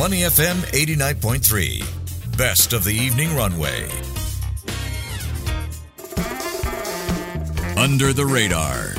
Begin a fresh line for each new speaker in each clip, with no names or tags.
Money FM 89.3. Best of the evening runway. Under the radar.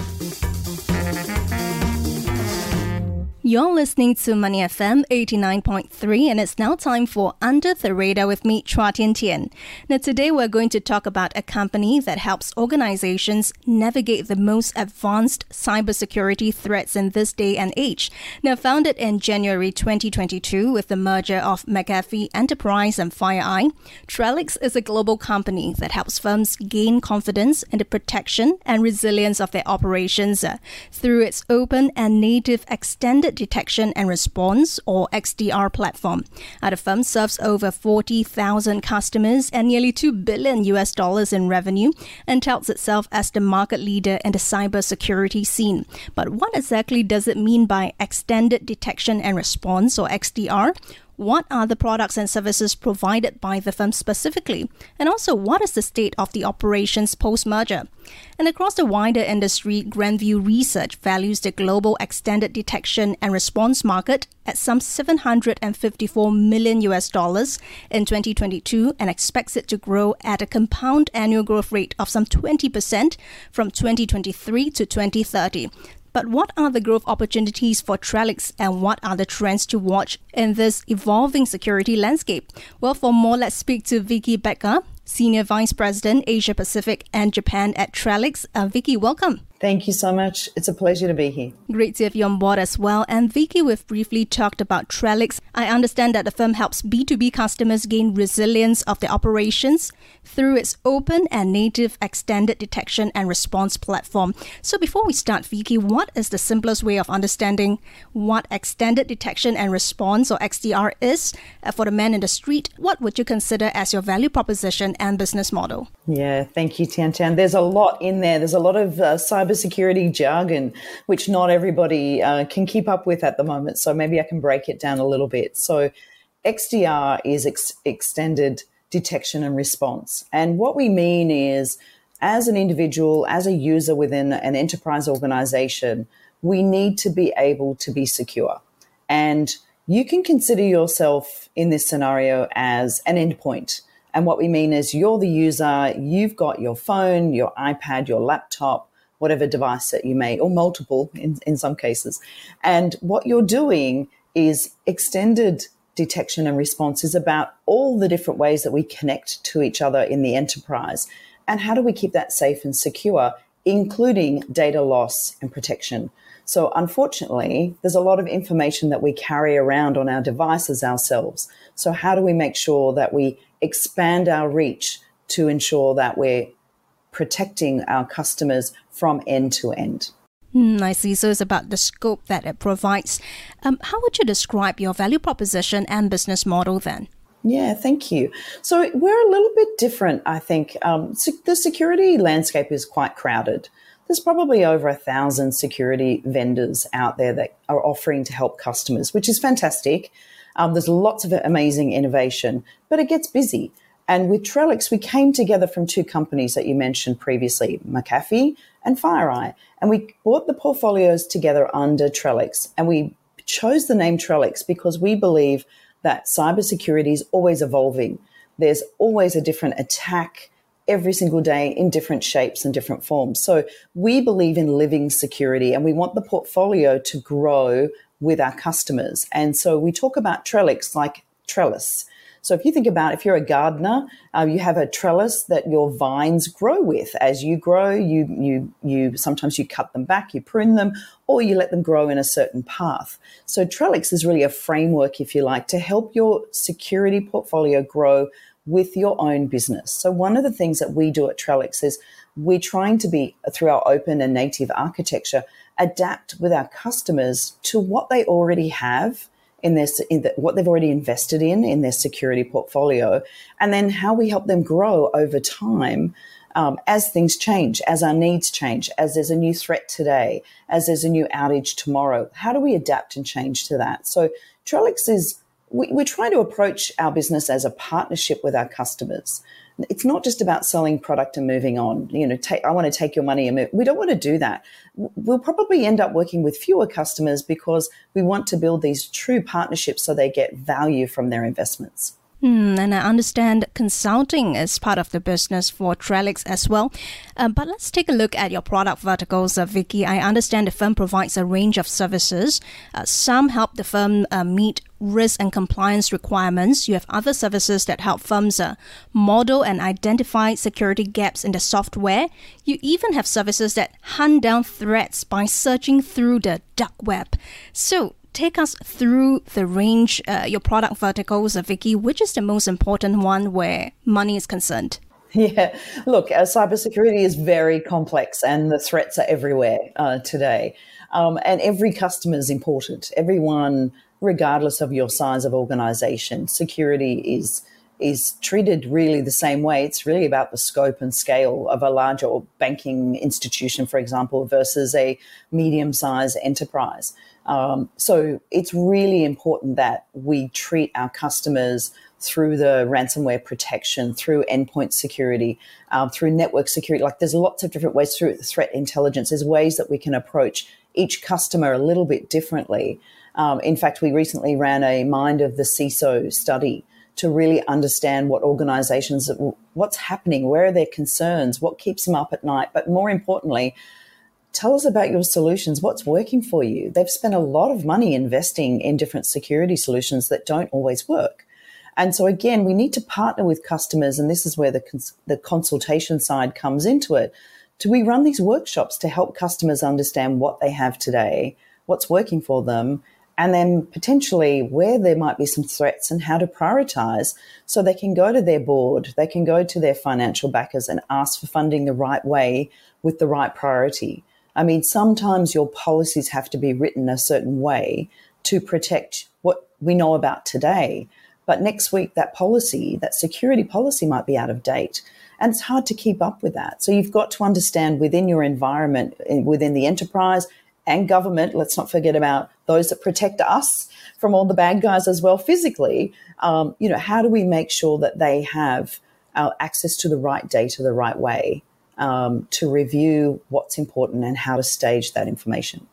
You're listening to Money FM 89.3 and it's now time for Under the Radar with me, Chua Tian Tian. Now today we're going to talk about a company that helps organizations navigate the most advanced cybersecurity threats in this day and age. Now founded in January 2022 with the merger of McAfee Enterprise and FireEye, Trellix is a global company that helps firms gain confidence in the protection and resilience of their operations uh, through its open and native extended Detection and Response, or XDR platform. Uh, the firm serves over 40,000 customers and nearly 2 billion US dollars in revenue and touts itself as the market leader in the cybersecurity scene. But what exactly does it mean by Extended Detection and Response, or XDR? What are the products and services provided by the firm specifically? And also, what is the state of the operations post merger? And across the wider industry, Grand View Research values the global extended detection and response market at some 754 million US dollars in 2022 and expects it to grow at a compound annual growth rate of some 20% from 2023 to 2030. But what are the growth opportunities for Trellix and what are the trends to watch in this evolving security landscape? Well, for more, let's speak to Vicki Batka, Senior Vice President, Asia Pacific and Japan at Trellix. Uh, Vicki, welcome.
Thank you so much. It's a pleasure to be here.
Great to have you on board as well. And Vicki, we've briefly talked about Trellix. I understand that the firm helps B2B customers gain resilience of their operations through its open and native extended detection and response platform. So before we start, Vicki, what is the simplest way of understanding what extended detection and response or XDR is uh, for the man in the street? What would you consider as your value proposition and business model?
Yeah, thank you, Tian Tian. There's a lot in there. There's a lot of uh, cyber cybersecurity jargon, which not everybody uh, can keep up with at the moment. So maybe I can break it down a little bit. So XDR is ex- extended detection and response. And what we mean is, as an individual, as a user within an enterprise organization, we need to be able to be secure. And you can consider yourself in this scenario as an endpoint. And what we mean is you're the user, you've got your phone, your iPad, your laptop, whatever device that you may, or multiple in, in some cases. And what you're doing is extended detection and response is about all the different ways that we connect to each other in the enterprise. And how do we keep that safe and secure, including data loss and protection? So, unfortunately, there's a lot of information that we carry around on our devices ourselves. So, how do we make sure that we expand our reach to ensure that we're protecting our customers from end to end.
Mm, I see. So it's about the scope that it provides. Um, how would you describe your value proposition and business model then?
Yeah, thank you. So we're a little bit different, I think. Um, the security landscape is quite crowded. There's probably over a thousand security vendors out there that are offering to help customers, which is fantastic. Um, there's lots of amazing innovation, but it gets busy. And with Trellix, we came together from two companies that you mentioned previously, McAfee and FireEye. And we brought the portfolios together under Trellix. And we chose the name Trellix because we believe that cybersecurity is always evolving. There's always a different attack every single day in different shapes and different forms. So we believe in living security and we want the portfolio to grow with our customers. And so we talk about Trellix like trellis. So if you think about if you're a gardener, uh, you have a trellis that your vines grow with. As you grow, you you you sometimes you cut them back, you prune them, or you let them grow in a certain path. So Trellix is really a framework, if you like, to help your security portfolio grow with your own business. So one of the things that we do at Trellix is we're trying to be through our open and native architecture adapt with our customers to what they already have in their in the, what they've already invested in in their security portfolio, and then how we help them grow over time um, as things change, as our needs change, as there's a new threat today, as there's a new outage tomorrow. How do we adapt and change to that? So Trellix is we, we're trying to approach our business as a partnership with our customers. It's not just about selling product and moving on. You know, take, I want to take your money and move. We don't want to do that. We'll probably end up working with fewer customers because we want to build these true partnerships so they get value from their investments.
Mm, and I understand consulting is part of the business for Trellix as well. Uh, but let's take a look at your product verticals, uh, Vicki. I understand the firm provides a range of services. Uh, some help the firm uh, meet risk and compliance requirements. You have other services that help firms uh, model and identify security gaps in the software. You even have services that hunt down threats by searching through the dark web. So, take us through the range, uh, your product verticals, uh, Vicki. Which is the most important one where money is concerned?
Yeah, look, uh, cybersecurity is very complex and the threats are everywhere uh, today. Um, and every customer is important. Everyone, regardless of your size of organization, security is is treated really the same way. It's really about the scope and scale of a larger banking institution, for example, versus a medium sized enterprise. Um, so it's really important that we treat our customers through the ransomware protection, through endpoint security, um, through network security. Like there's lots of different ways through threat intelligence. There's ways that we can approach each customer a little bit differently. Um, in fact, we recently ran a Mind of the CISO study to really understand what organizations, what's happening, where are their concerns, what keeps them up at night, but more importantly, tell us about your solutions. What's working for you? They've spent a lot of money investing in different security solutions that don't always work. And so again, we need to partner with customers, and this is where the, cons- the consultation side comes into it. Do we run these workshops to help customers understand what they have today, what's working for them, and then potentially where there might be some threats and how to prioritize so they can go to their board, they can go to their financial backers and ask for funding the right way with the right priority. I mean, sometimes your policies have to be written a certain way to protect what we know about today. But next week, that policy, that security policy might be out of date. And it's hard to keep up with that. So you've got to understand within your environment, eh, within the enterprise and government, let's not forget about those that protect us from all the bad guys as well physically. Um, you know, how do we make sure that they have uh, access to the right data the right way? Um, to review what's important and how to stage that information.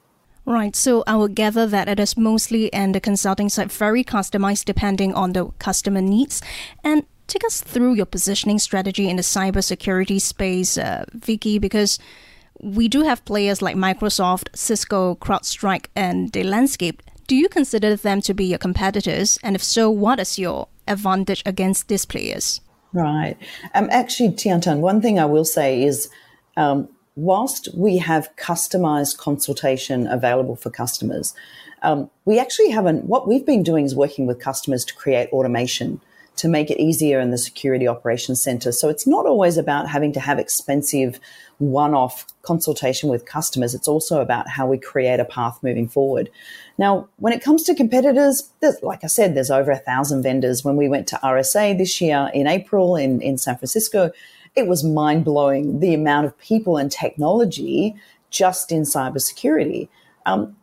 Right. So I will gather that it is mostly and the consulting side very customized depending on the customer needs. And take us through your positioning strategy in the cybersecurity space, uh, Vicki, because we do have players like Microsoft, Cisco, CrowdStrike, and the landscape. Do you consider them to be your competitors? And if so, what is your advantage against these players?
Right. Um, actually, Tian Tian, one thing I will say is um, whilst we have customized consultation available for customers, um, we actually haven't, what we've been doing is working with customers to create automation to make it easier in the security operations center. So it's not always about having to have expensive one off consultation with customers. It's also about how we create a path moving forward. Now, when it comes to competitors, like I said, there's over a thousand vendors. When we went to RSA this year in April in, in San Francisco, it was mind blowing the amount of people and technology just in cybersecurity. Um,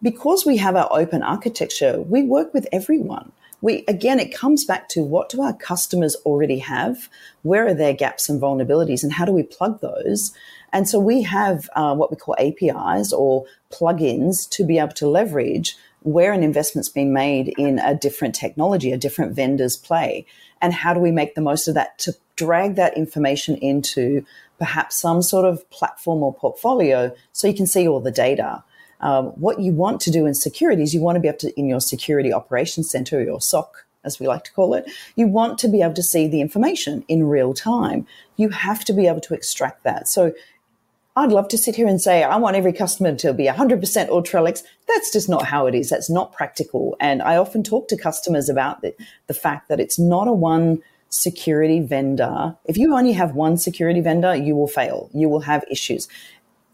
because we have our open architecture, we work with everyone we again it comes back to what do our customers already have? Where are their gaps and vulnerabilities and how do we plug those? And so we have uh, what we call APIs or plugins to be able to leverage where an investment's been made in a different technology a different vendor's play. And how do we make the most of that? To drag that information into perhaps some sort of platform or portfolio so you can see all the data um, what you want to do in security is you want to be able to, in your security operations center, your SOC, as we like to call it, you want to be able to see the information in real time. You have to be able to extract that. So I'd love to sit here and say, I want every customer to be 100% all Trellix. That's just not how it is. That's not practical. And I often talk to customers about the, the fact that it's not a one security vendor. If you only have one security vendor, you will fail. You will have issues.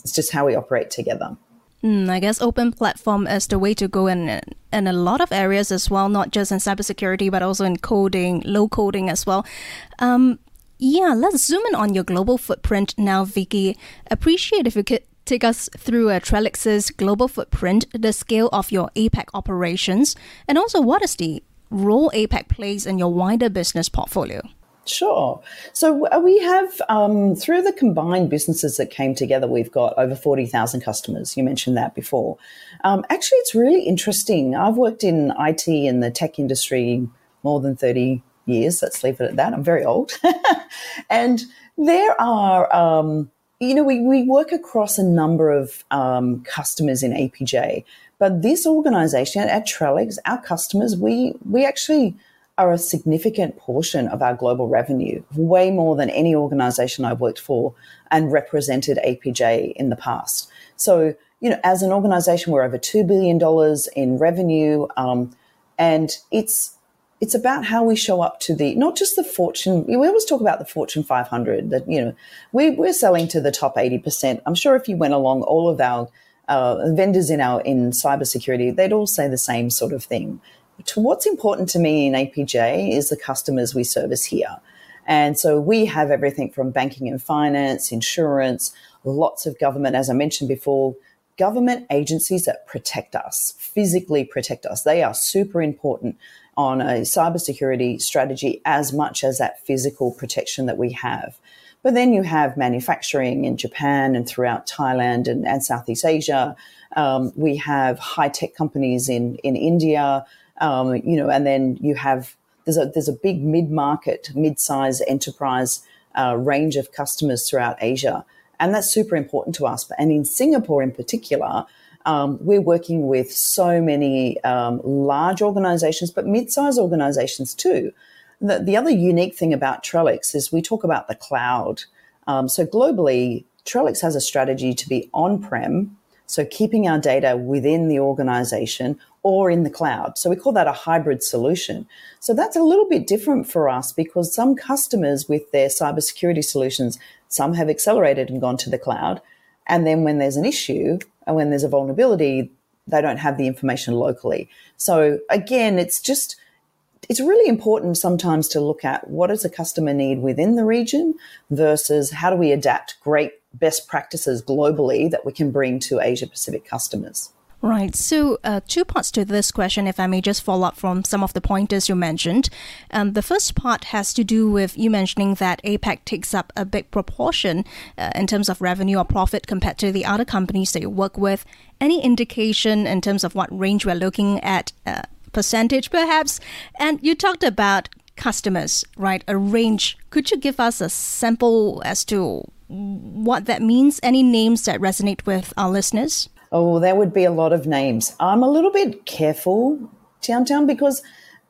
It's just how we operate together.
Mm, I guess open platform is the way to go in in a lot of areas as well, not just in cybersecurity, but also in coding, low coding as well. Um, yeah, let's zoom in on your global footprint now, Vicki. Appreciate if you could take us through uh, Trellix's global footprint, the scale of your APAC operations, and also what is the role APAC plays in your wider business portfolio?
Sure. So uh, we have, um, through the combined businesses that came together, we've got over 40,000 customers. You mentioned that before. Um, actually, it's really interesting. I've worked in IT and the tech industry more than 30 years. Let's leave it at that. I'm very old. and there are, um, you know, we, we work across a number of um, customers in APJ, but this organization at Trellix, our customers, we, we actually are a significant portion of our global revenue, way more than any organization I've worked for and represented APJ in the past. So, you know, as an organization, we're over $2 billion in revenue. Um, and it's, it's about how we show up to the, not just the Fortune, we always talk about the Fortune 500 that, you know, we, we're selling to the top 80%. I'm sure if you went along all of our uh, vendors in our, in cybersecurity, they'd all say the same sort of thing to what's important to me in APJ is the customers we service here. And so we have everything from banking and finance, insurance, lots of government, as I mentioned before, government agencies that protect us, physically protect us. They are super important on a cybersecurity strategy as much as that physical protection that we have. But then you have manufacturing in Japan and throughout Thailand and, and Southeast Asia. Um, we have high tech companies in, in India. Um, you know, and then you have there's a there's a big mid market, mid size enterprise uh, range of customers throughout Asia, and that's super important to us. And in Singapore, in particular, um, we're working with so many um, large organizations, but mid sized organizations too. The, the, other unique thing about Trellix is we talk about the cloud. Um, so globally, Trellix has a strategy to be on prem, so keeping our data within the organization or in the cloud. So we call that a hybrid solution. So that's a little bit different for us because some customers with their cybersecurity solutions, some have accelerated and gone to the cloud. And then when there's an issue and when there's a vulnerability, they don't have the information locally. So again, it's just, it's really important sometimes to look at what does a customer need within the region versus how do we adapt great best practices globally that we can bring to Asia Pacific customers.
Right. So, uh, two parts to this question, if I may just follow up from some of the pointers you mentioned. Um, the first part has to do with you mentioning that APAC takes up a big proportion uh, in terms of revenue or profit compared to the other companies that you work with. Any indication in terms of what range we're looking at, uh, percentage perhaps? And you talked about customers, right? A range. Could you give us a sample as to what that means? Any names that resonate with our listeners?
Oh, there would be a lot of names. I'm a little bit careful, Tian Tian, because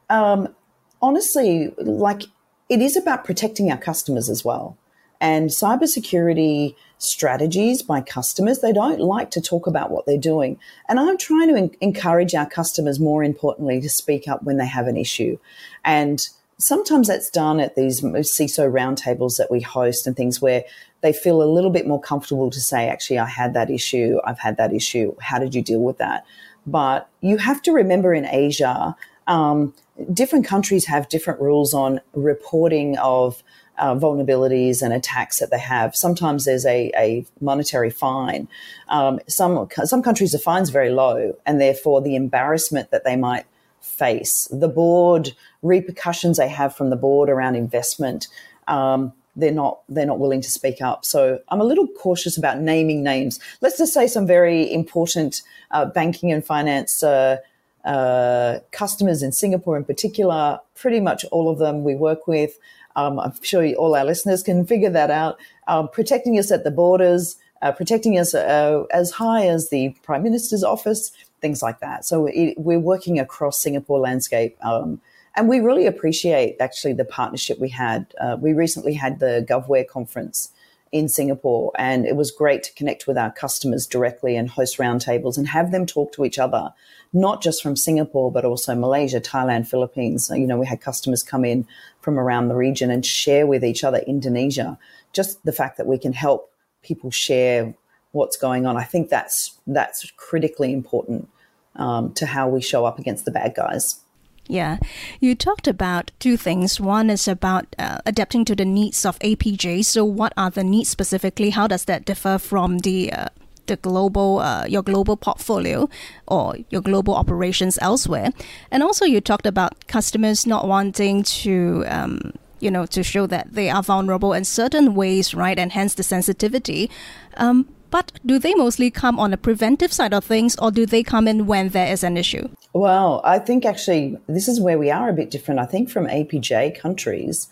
um, honestly, like it is about protecting our customers as well. And cybersecurity strategies by customers, they don't like to talk about what they're doing. And I'm trying to en- encourage our customers, more importantly, to speak up when they have an issue. And sometimes that's done at these CISO roundtables that we host and things where they feel a little bit more comfortable to say, actually, I had that issue, I've had that issue. How did you deal with that? But you have to remember in Asia, um, different countries have different rules on reporting of uh, vulnerabilities and attacks that they have. Sometimes there's a, a monetary fine. Um, some some countries the fine's very low, and therefore the embarrassment that they might face, the board repercussions they have from the board around investment. Um, they're not they're not willing to speak up. So I'm a little cautious about naming names. Let's just say some very important uh, banking and finance uh, uh, customers in Singapore, in particular. Pretty much all of them we work with. Um, I'm sure all our listeners can figure that out. Um, protecting us at the borders, uh, protecting us uh, as high as the Prime Minister's office, things like that. So it, we're working across Singapore landscape. Um, and we really appreciate actually the partnership we had. Uh, we recently had the GovWare conference in Singapore, and it was great to connect with our customers directly and host roundtables and have them talk to each other, not just from Singapore, but also Malaysia, Thailand, Philippines. You know, we had customers come in from around the region and share with each other Indonesia. Just the fact that we can help people share what's going on, I think that's that's critically important um, to how we show up against the bad guys.
Yeah, you talked about two things. One is about uh, adapting to the needs of APJ. So, what are the needs specifically? How does that differ from the uh, the global uh, your global portfolio or your global operations elsewhere. And also, you talked about customers not wanting to. Um, you know, to show that they are vulnerable in certain ways, right, and hence the sensitivity. Um, but do they mostly come on the preventive side of things, or do they come in when there is an issue?
Well, I think actually this is where we are a bit different. I think from APJ countries,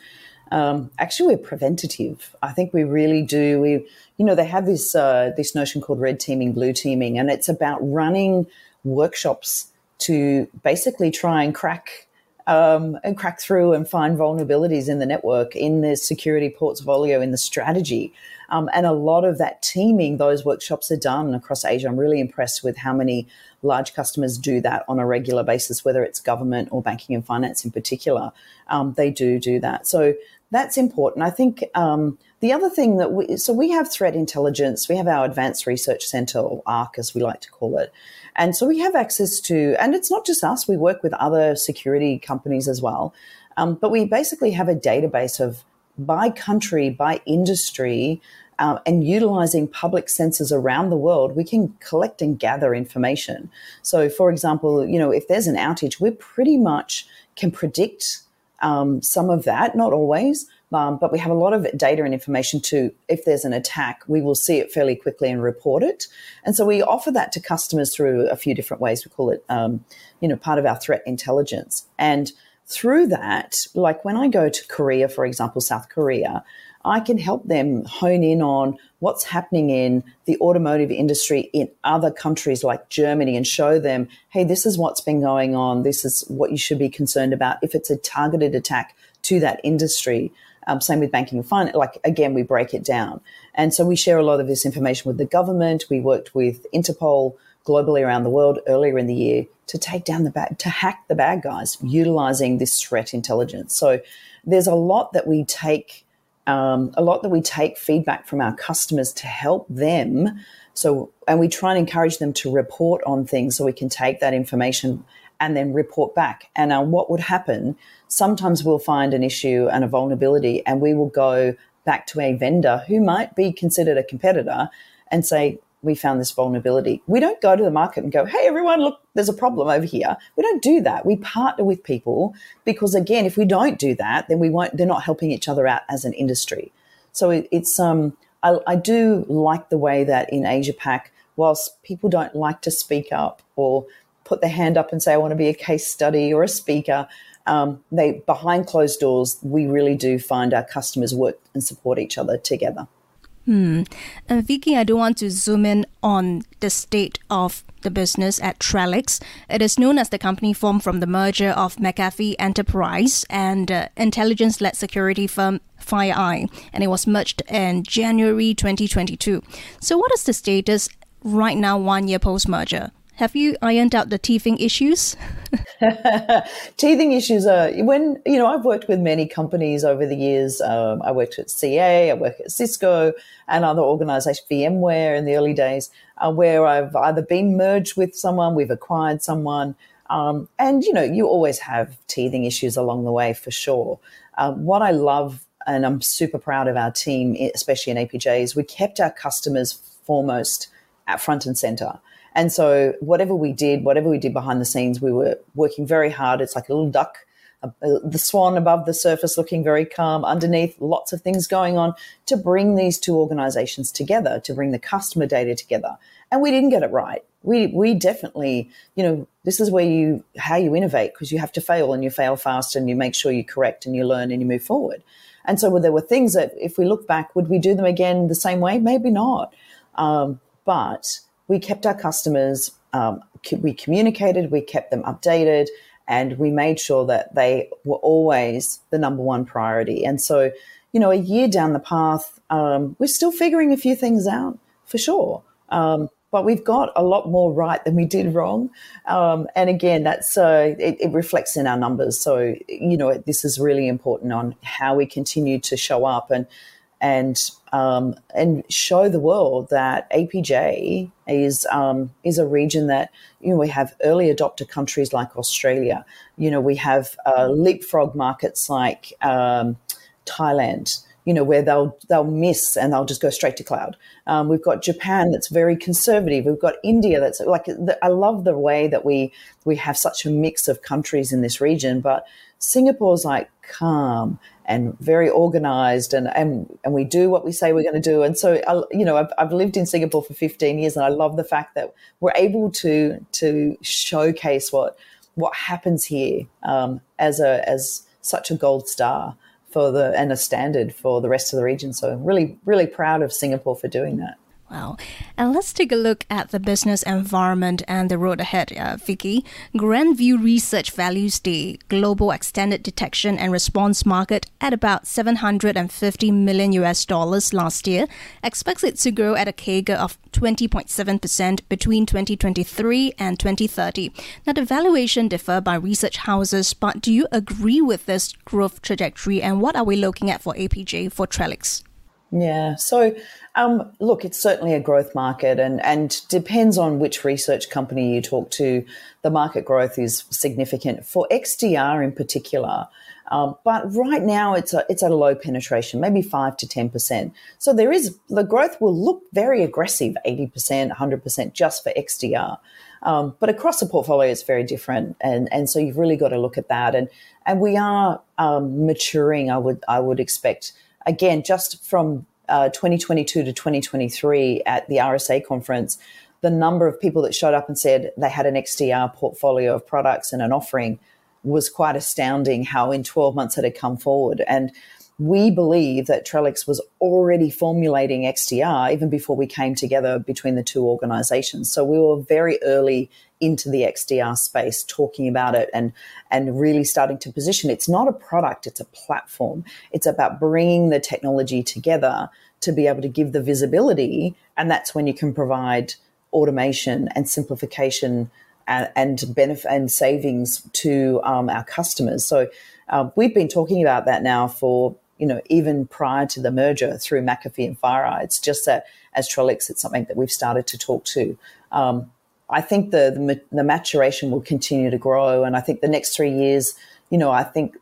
um, actually we're preventative. I think we really do. We, you know, they have this uh, this notion called red teaming, blue teaming, and it's about running workshops to basically try and crack um, and crack through and find vulnerabilities in the network, in the security portfolio, in the strategy. Um, and a lot of that teaming, those workshops are done across Asia. I'm really impressed with how many large customers do that on a regular basis, whether it's government or banking and finance in particular. Um, they do do that. So that's important. I think um, the other thing that we, so we have threat intelligence, we have our Advanced Research Center, or ARC as we like to call it. And so we have access to, and it's not just us, we work with other security companies as well. Um, but we basically have a database of by country, by industry, uh, and utilizing public sensors around the world, we can collect and gather information. So, for example, you know, if there's an outage, we pretty much can predict um, some of that, not always, um, but we have a lot of data and information to, if there's an attack, we will see it fairly quickly and report it. And so we offer that to customers through a few different ways. We call it, um, you know, part of our threat intelligence. And through that, like when I go to Korea, for example, South Korea, I can help them hone in on what's happening in the automotive industry in other countries like Germany and show them, hey, this is what's been going on. This is what you should be concerned about. If it's a targeted attack to that industry, um, same with banking and finance. Like again, we break it down, and so we share a lot of this information with the government. We worked with Interpol globally around the world earlier in the year to take down the bad, to hack the bad guys, utilizing this threat intelligence. So there's a lot that we take, um, a lot that we take feedback from our customers to help them. So and we try and encourage them to report on things so we can take that information and then report back. And uh, what would happen? Sometimes we'll find an issue and a vulnerability, and we will go back to a vendor who might be considered a competitor and say, we found this vulnerability. We don't go to the market and go, hey, everyone, look, there's a problem over here. We don't do that. We partner with people because, again, if we don't do that, then we won't, they're not helping each other out as an industry. So it, it's, um, I, I do like the way that in Asia Pac, whilst people don't like to speak up or put their hand up and say, I want to be a case study or a speaker. Um, they behind closed doors, we really do find our customers work and support each other together.
Hmm. And Vicki, I do want to zoom in on the state of the business at Trellix. It is known as the company formed from the merger of McAfee Enterprise and uh, intelligence-led security firm FireEye, and it was merged in January 2022. So, what is the status right now, one year post merger? Have you ironed out the teething issues?
teething issues are when, you know, I've worked with many companies over the years. Um, I worked at CA, I work at Cisco and other organizations, VMware in the early days, uh, where I've either been merged with someone, we've acquired someone. Um, and, you know, you always have teething issues along the way for sure. Uh, what I love and I'm super proud of our team, especially in APJ, is we kept our customers foremost at front and center. And so, whatever we did, whatever we did behind the scenes, we were working very hard. It's like a little duck, uh, the swan above the surface, looking very calm. Underneath, lots of things going on to bring these two organizations together, to bring the customer data together. And we didn't get it right. We we definitely, you know, this is where you how you innovate because you have to fail and you fail fast and you make sure you correct and you learn and you move forward. And so, there were things that, if we look back, would we do them again the same way? Maybe not. Um, but we kept our customers, um, we communicated, we kept them updated, and we made sure that they were always the number one priority. And so, you know, a year down the path, um, we're still figuring a few things out for sure. Um, but we've got a lot more right than we did wrong. Um, and again, that's uh, it, it, reflects in our numbers. So you know, this is really important on how we continue to show up and and um, and show the world that APJ is um, is a region that you know we have early adopter countries like Australia. You know we have uh, leapfrog markets like um, Thailand. you know, where they'll they'll miss and they'll just go straight to cloud. Um, we've got Japan that's very conservative. We've got India that's like I love the way that we we have such a mix of countries in this region. But Singapore's like calm and very organized and, and, and we do what we say we're going to do. And so, you know, I've, I've lived in Singapore for 15 years and I love the fact that we're able to, to showcase what, what happens here um, as a, as such a gold star for the, and a standard for the rest of the region. So I'm really, really proud of Singapore for doing that.
Wow. And let's take a look at the business environment and the road ahead, uh, Vicki. Grandview Research values the global extended detection and response market at about 750 million US dollars last year, expects it to grow at a CAGR of 20.7% between 2023 and 2030. Now, the valuation differ by research houses, but do you agree with this growth trajectory and what are we looking at for APJ for Trellix?
Yeah. So, um, look, it's certainly a growth market, and and depends on which research company you talk to. The market growth is significant for XDR in particular. Um, but right now, it's a, it's at a low penetration, maybe five to ten percent. So there is the growth will look very aggressive, eighty percent, hundred percent, just for XDR. Um, but across the portfolio, it's very different, and and so you've really got to look at that. And and we are um, maturing. I would I would expect again, just from uh, 2022 to 2023 at the RSA conference, the number of people that showed up and said they had an XDR portfolio of products and an offering was quite astounding how in 12 months it had come forward. And we believe that Trellix was already formulating XDR even before we came together between the two organizations. So we were very early into the XDR space, talking about it and, and really starting to position. It's not a product, it's a platform. It's about bringing the technology together to be able to give the visibility. And that's when you can provide automation and simplification and, and benefit and savings to um, our customers. So uh, we've been talking about that now for you know, even prior to the merger through McAfee and FireEye. It's just that as Trellix, it's something that we've started to talk to. Um, I think the, the, the maturation will continue to grow, and I think the next three years, you know, I think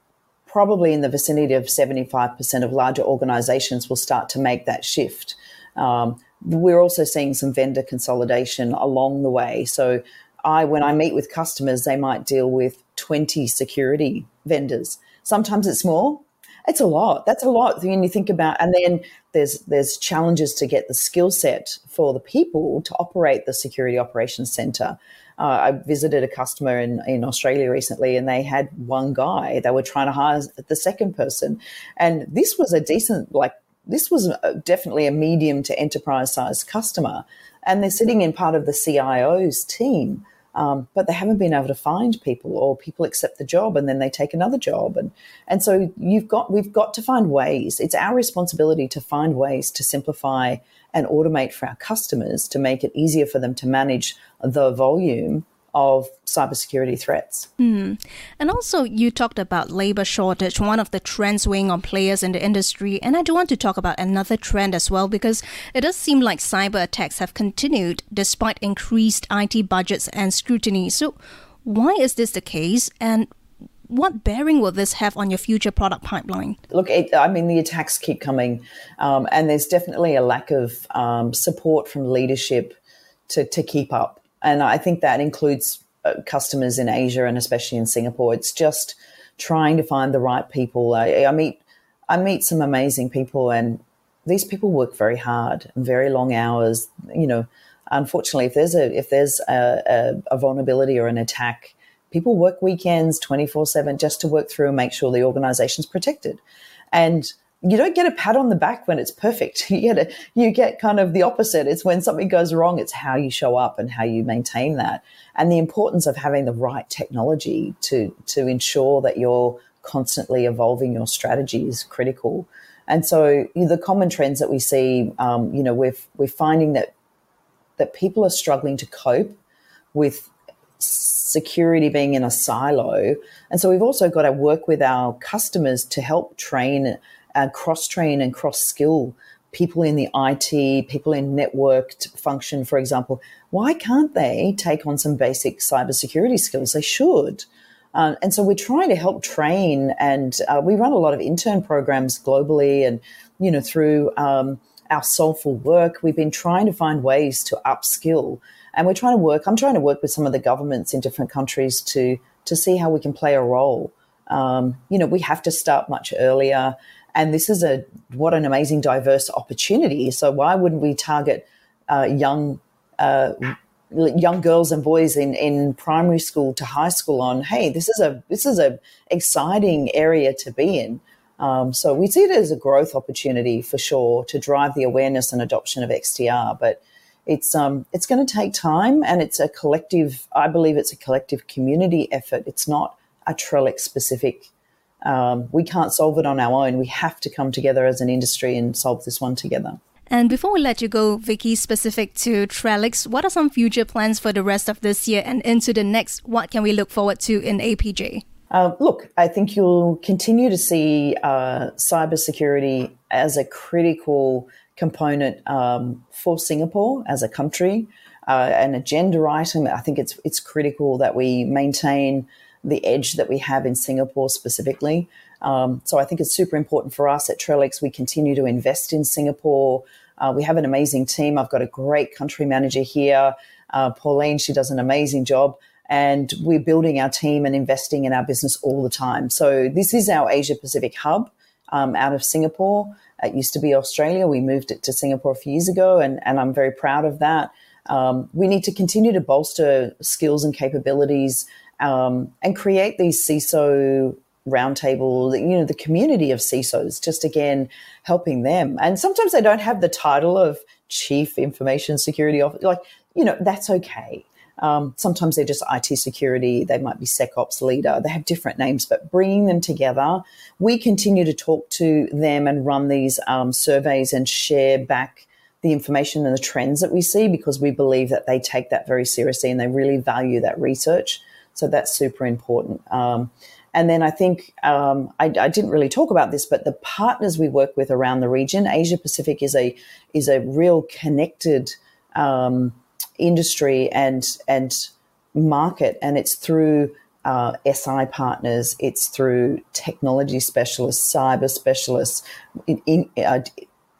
probably in the vicinity of seventy five percent of larger organisations will start to make that shift. Um, we're also seeing some vendor consolidation along the way. So, I when I meet with customers, they might deal with twenty security vendors. Sometimes it's more, it's a lot. That's a lot when you think about. And then there's there's challenges to get the skill set for the people to operate the security operations center. Uh, I visited a customer in, in Australia recently, and they had one guy. They were trying to hire the second person, and this was a decent like this was definitely a medium to enterprise size customer, and they're sitting in part of the CIO's team um, but they haven't been able to find people, or people accept the job and then they take another job, and and so you've got we've got to find ways. It's our responsibility to find ways to simplify and automate for our customers to make it easier for them to manage the volume of cybersecurity threats.
Mm. And also, you talked about labor shortage, one of the trends weighing on players in the industry. And I do want to talk about another trend as well, because it does seem like cyber attacks have continued despite increased IT budgets and scrutiny. So, why is this the case? And what bearing will this have on your future product pipeline?
Look, it, I mean, the attacks keep coming, um, and there's definitely a lack of um, support from leadership to, to keep up and I think that includes uh, customers in Asia and especially in Singapore. It's just trying to find the right people. I, I meet I meet some amazing people, and these people work very hard very long hours. You know, unfortunately, if there's a if there's a, a, a vulnerability or an attack, people work weekends twenty four seven just to work through and make sure the organization's protected. And you don't get a pat on the back when it's perfect. You get a, you get kind of the opposite. It's when something goes wrong, it's how you show up and how you maintain that. And the importance of having the right technology to to ensure that you're constantly evolving your strategy is critical. And so you the common trends that we see, um, you know, we're we're finding that that people are struggling to cope with security being in a silo. And so we've also got to work with our customers to help train uh, cross train and cross skill people in the IT, people in networked function, for example. Why can't they take on some basic cybersecurity skills? They should. Uh, and so we're trying to help train, and uh, we run a lot of intern programs globally, and you know through um, our soulful work, we've been trying to find ways to upskill, and we're trying to work. I'm trying to work with some of the governments in different countries to to see how we can play a role. Um, you know, we have to start much earlier, and this is a what an amazing diverse opportunity. So why wouldn't we target uh, young uh, young girls and boys in, in primary school to high school on, hey, this is a this is a exciting area to be in. Um, so we see it as a growth opportunity for sure to drive the awareness and adoption of XDR, but it's um, it's going to take time and it's a collective. I believe it's a collective community effort. It's not a Trellix specific. Um, we can't solve it on our own. We have to come together as an industry and solve this one together.
And before we let you go, Vicki, specific to Trellix, what are some future plans for the rest of this year and into the next? What can we look forward to in APJ?
Uh, look, I think you'll continue to see uh, cybersecurity as a critical component um, for Singapore as a country, uh, an agenda item. I think it's it's critical that we maintain the edge that we have in Singapore specifically. Um, so I think it's super important for us at Trellix. We continue to invest in Singapore. Uh, we have an amazing team. I've got a great country manager here, uh, Pauline. She does an amazing job. And we're building our team and investing in our business all the time. So this is our Asia Pacific hub um, out of Singapore. It used to be Australia. We moved it to Singapore a few years ago, and, and I'm very proud of that. Um, we need to continue to bolster skills and capabilities um, and create these CISO roundtable, you know, the community of CISOs, just again helping them. And sometimes they don't have the title of chief information security officer. Like, you know, that's okay. Um, sometimes they're just IT security. They might be SecOps leader. They have different names, but bringing them together, we continue to talk to them and run these um, surveys and share back the information and the trends that we see because we believe that they take that very seriously and they really value that research. So that's super important. Um, and then I think um, I, I, didn't really talk about this, but the partners we work with around the region, Asia Pacific is a is a real connected um, industry and and market, and it's through uh, SI partners, it's through technology specialists, cyber specialists, in, in, uh,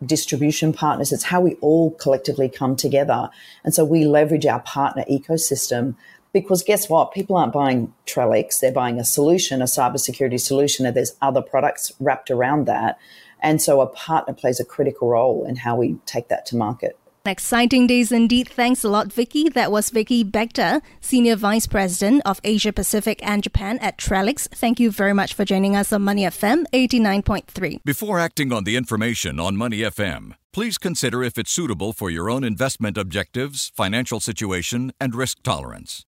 distribution partners. It's how we all collectively come together, and so we leverage our partner ecosystem because guess what? People aren't buying Trellix, they're buying a solution, a cybersecurity solution, and there's other products wrapped around that. And so a partner plays a critical role in how we take that to market.
Exciting days indeed. Thanks a lot, Vicki. That was Vicki Batka, Senior Vice President of Asia Pacific and Japan at Trellix. Thank you very much for joining us on Money FM 89.3.
Before acting on the information on Money FM, please consider if it's suitable for your own investment objectives, financial situation, and risk tolerance.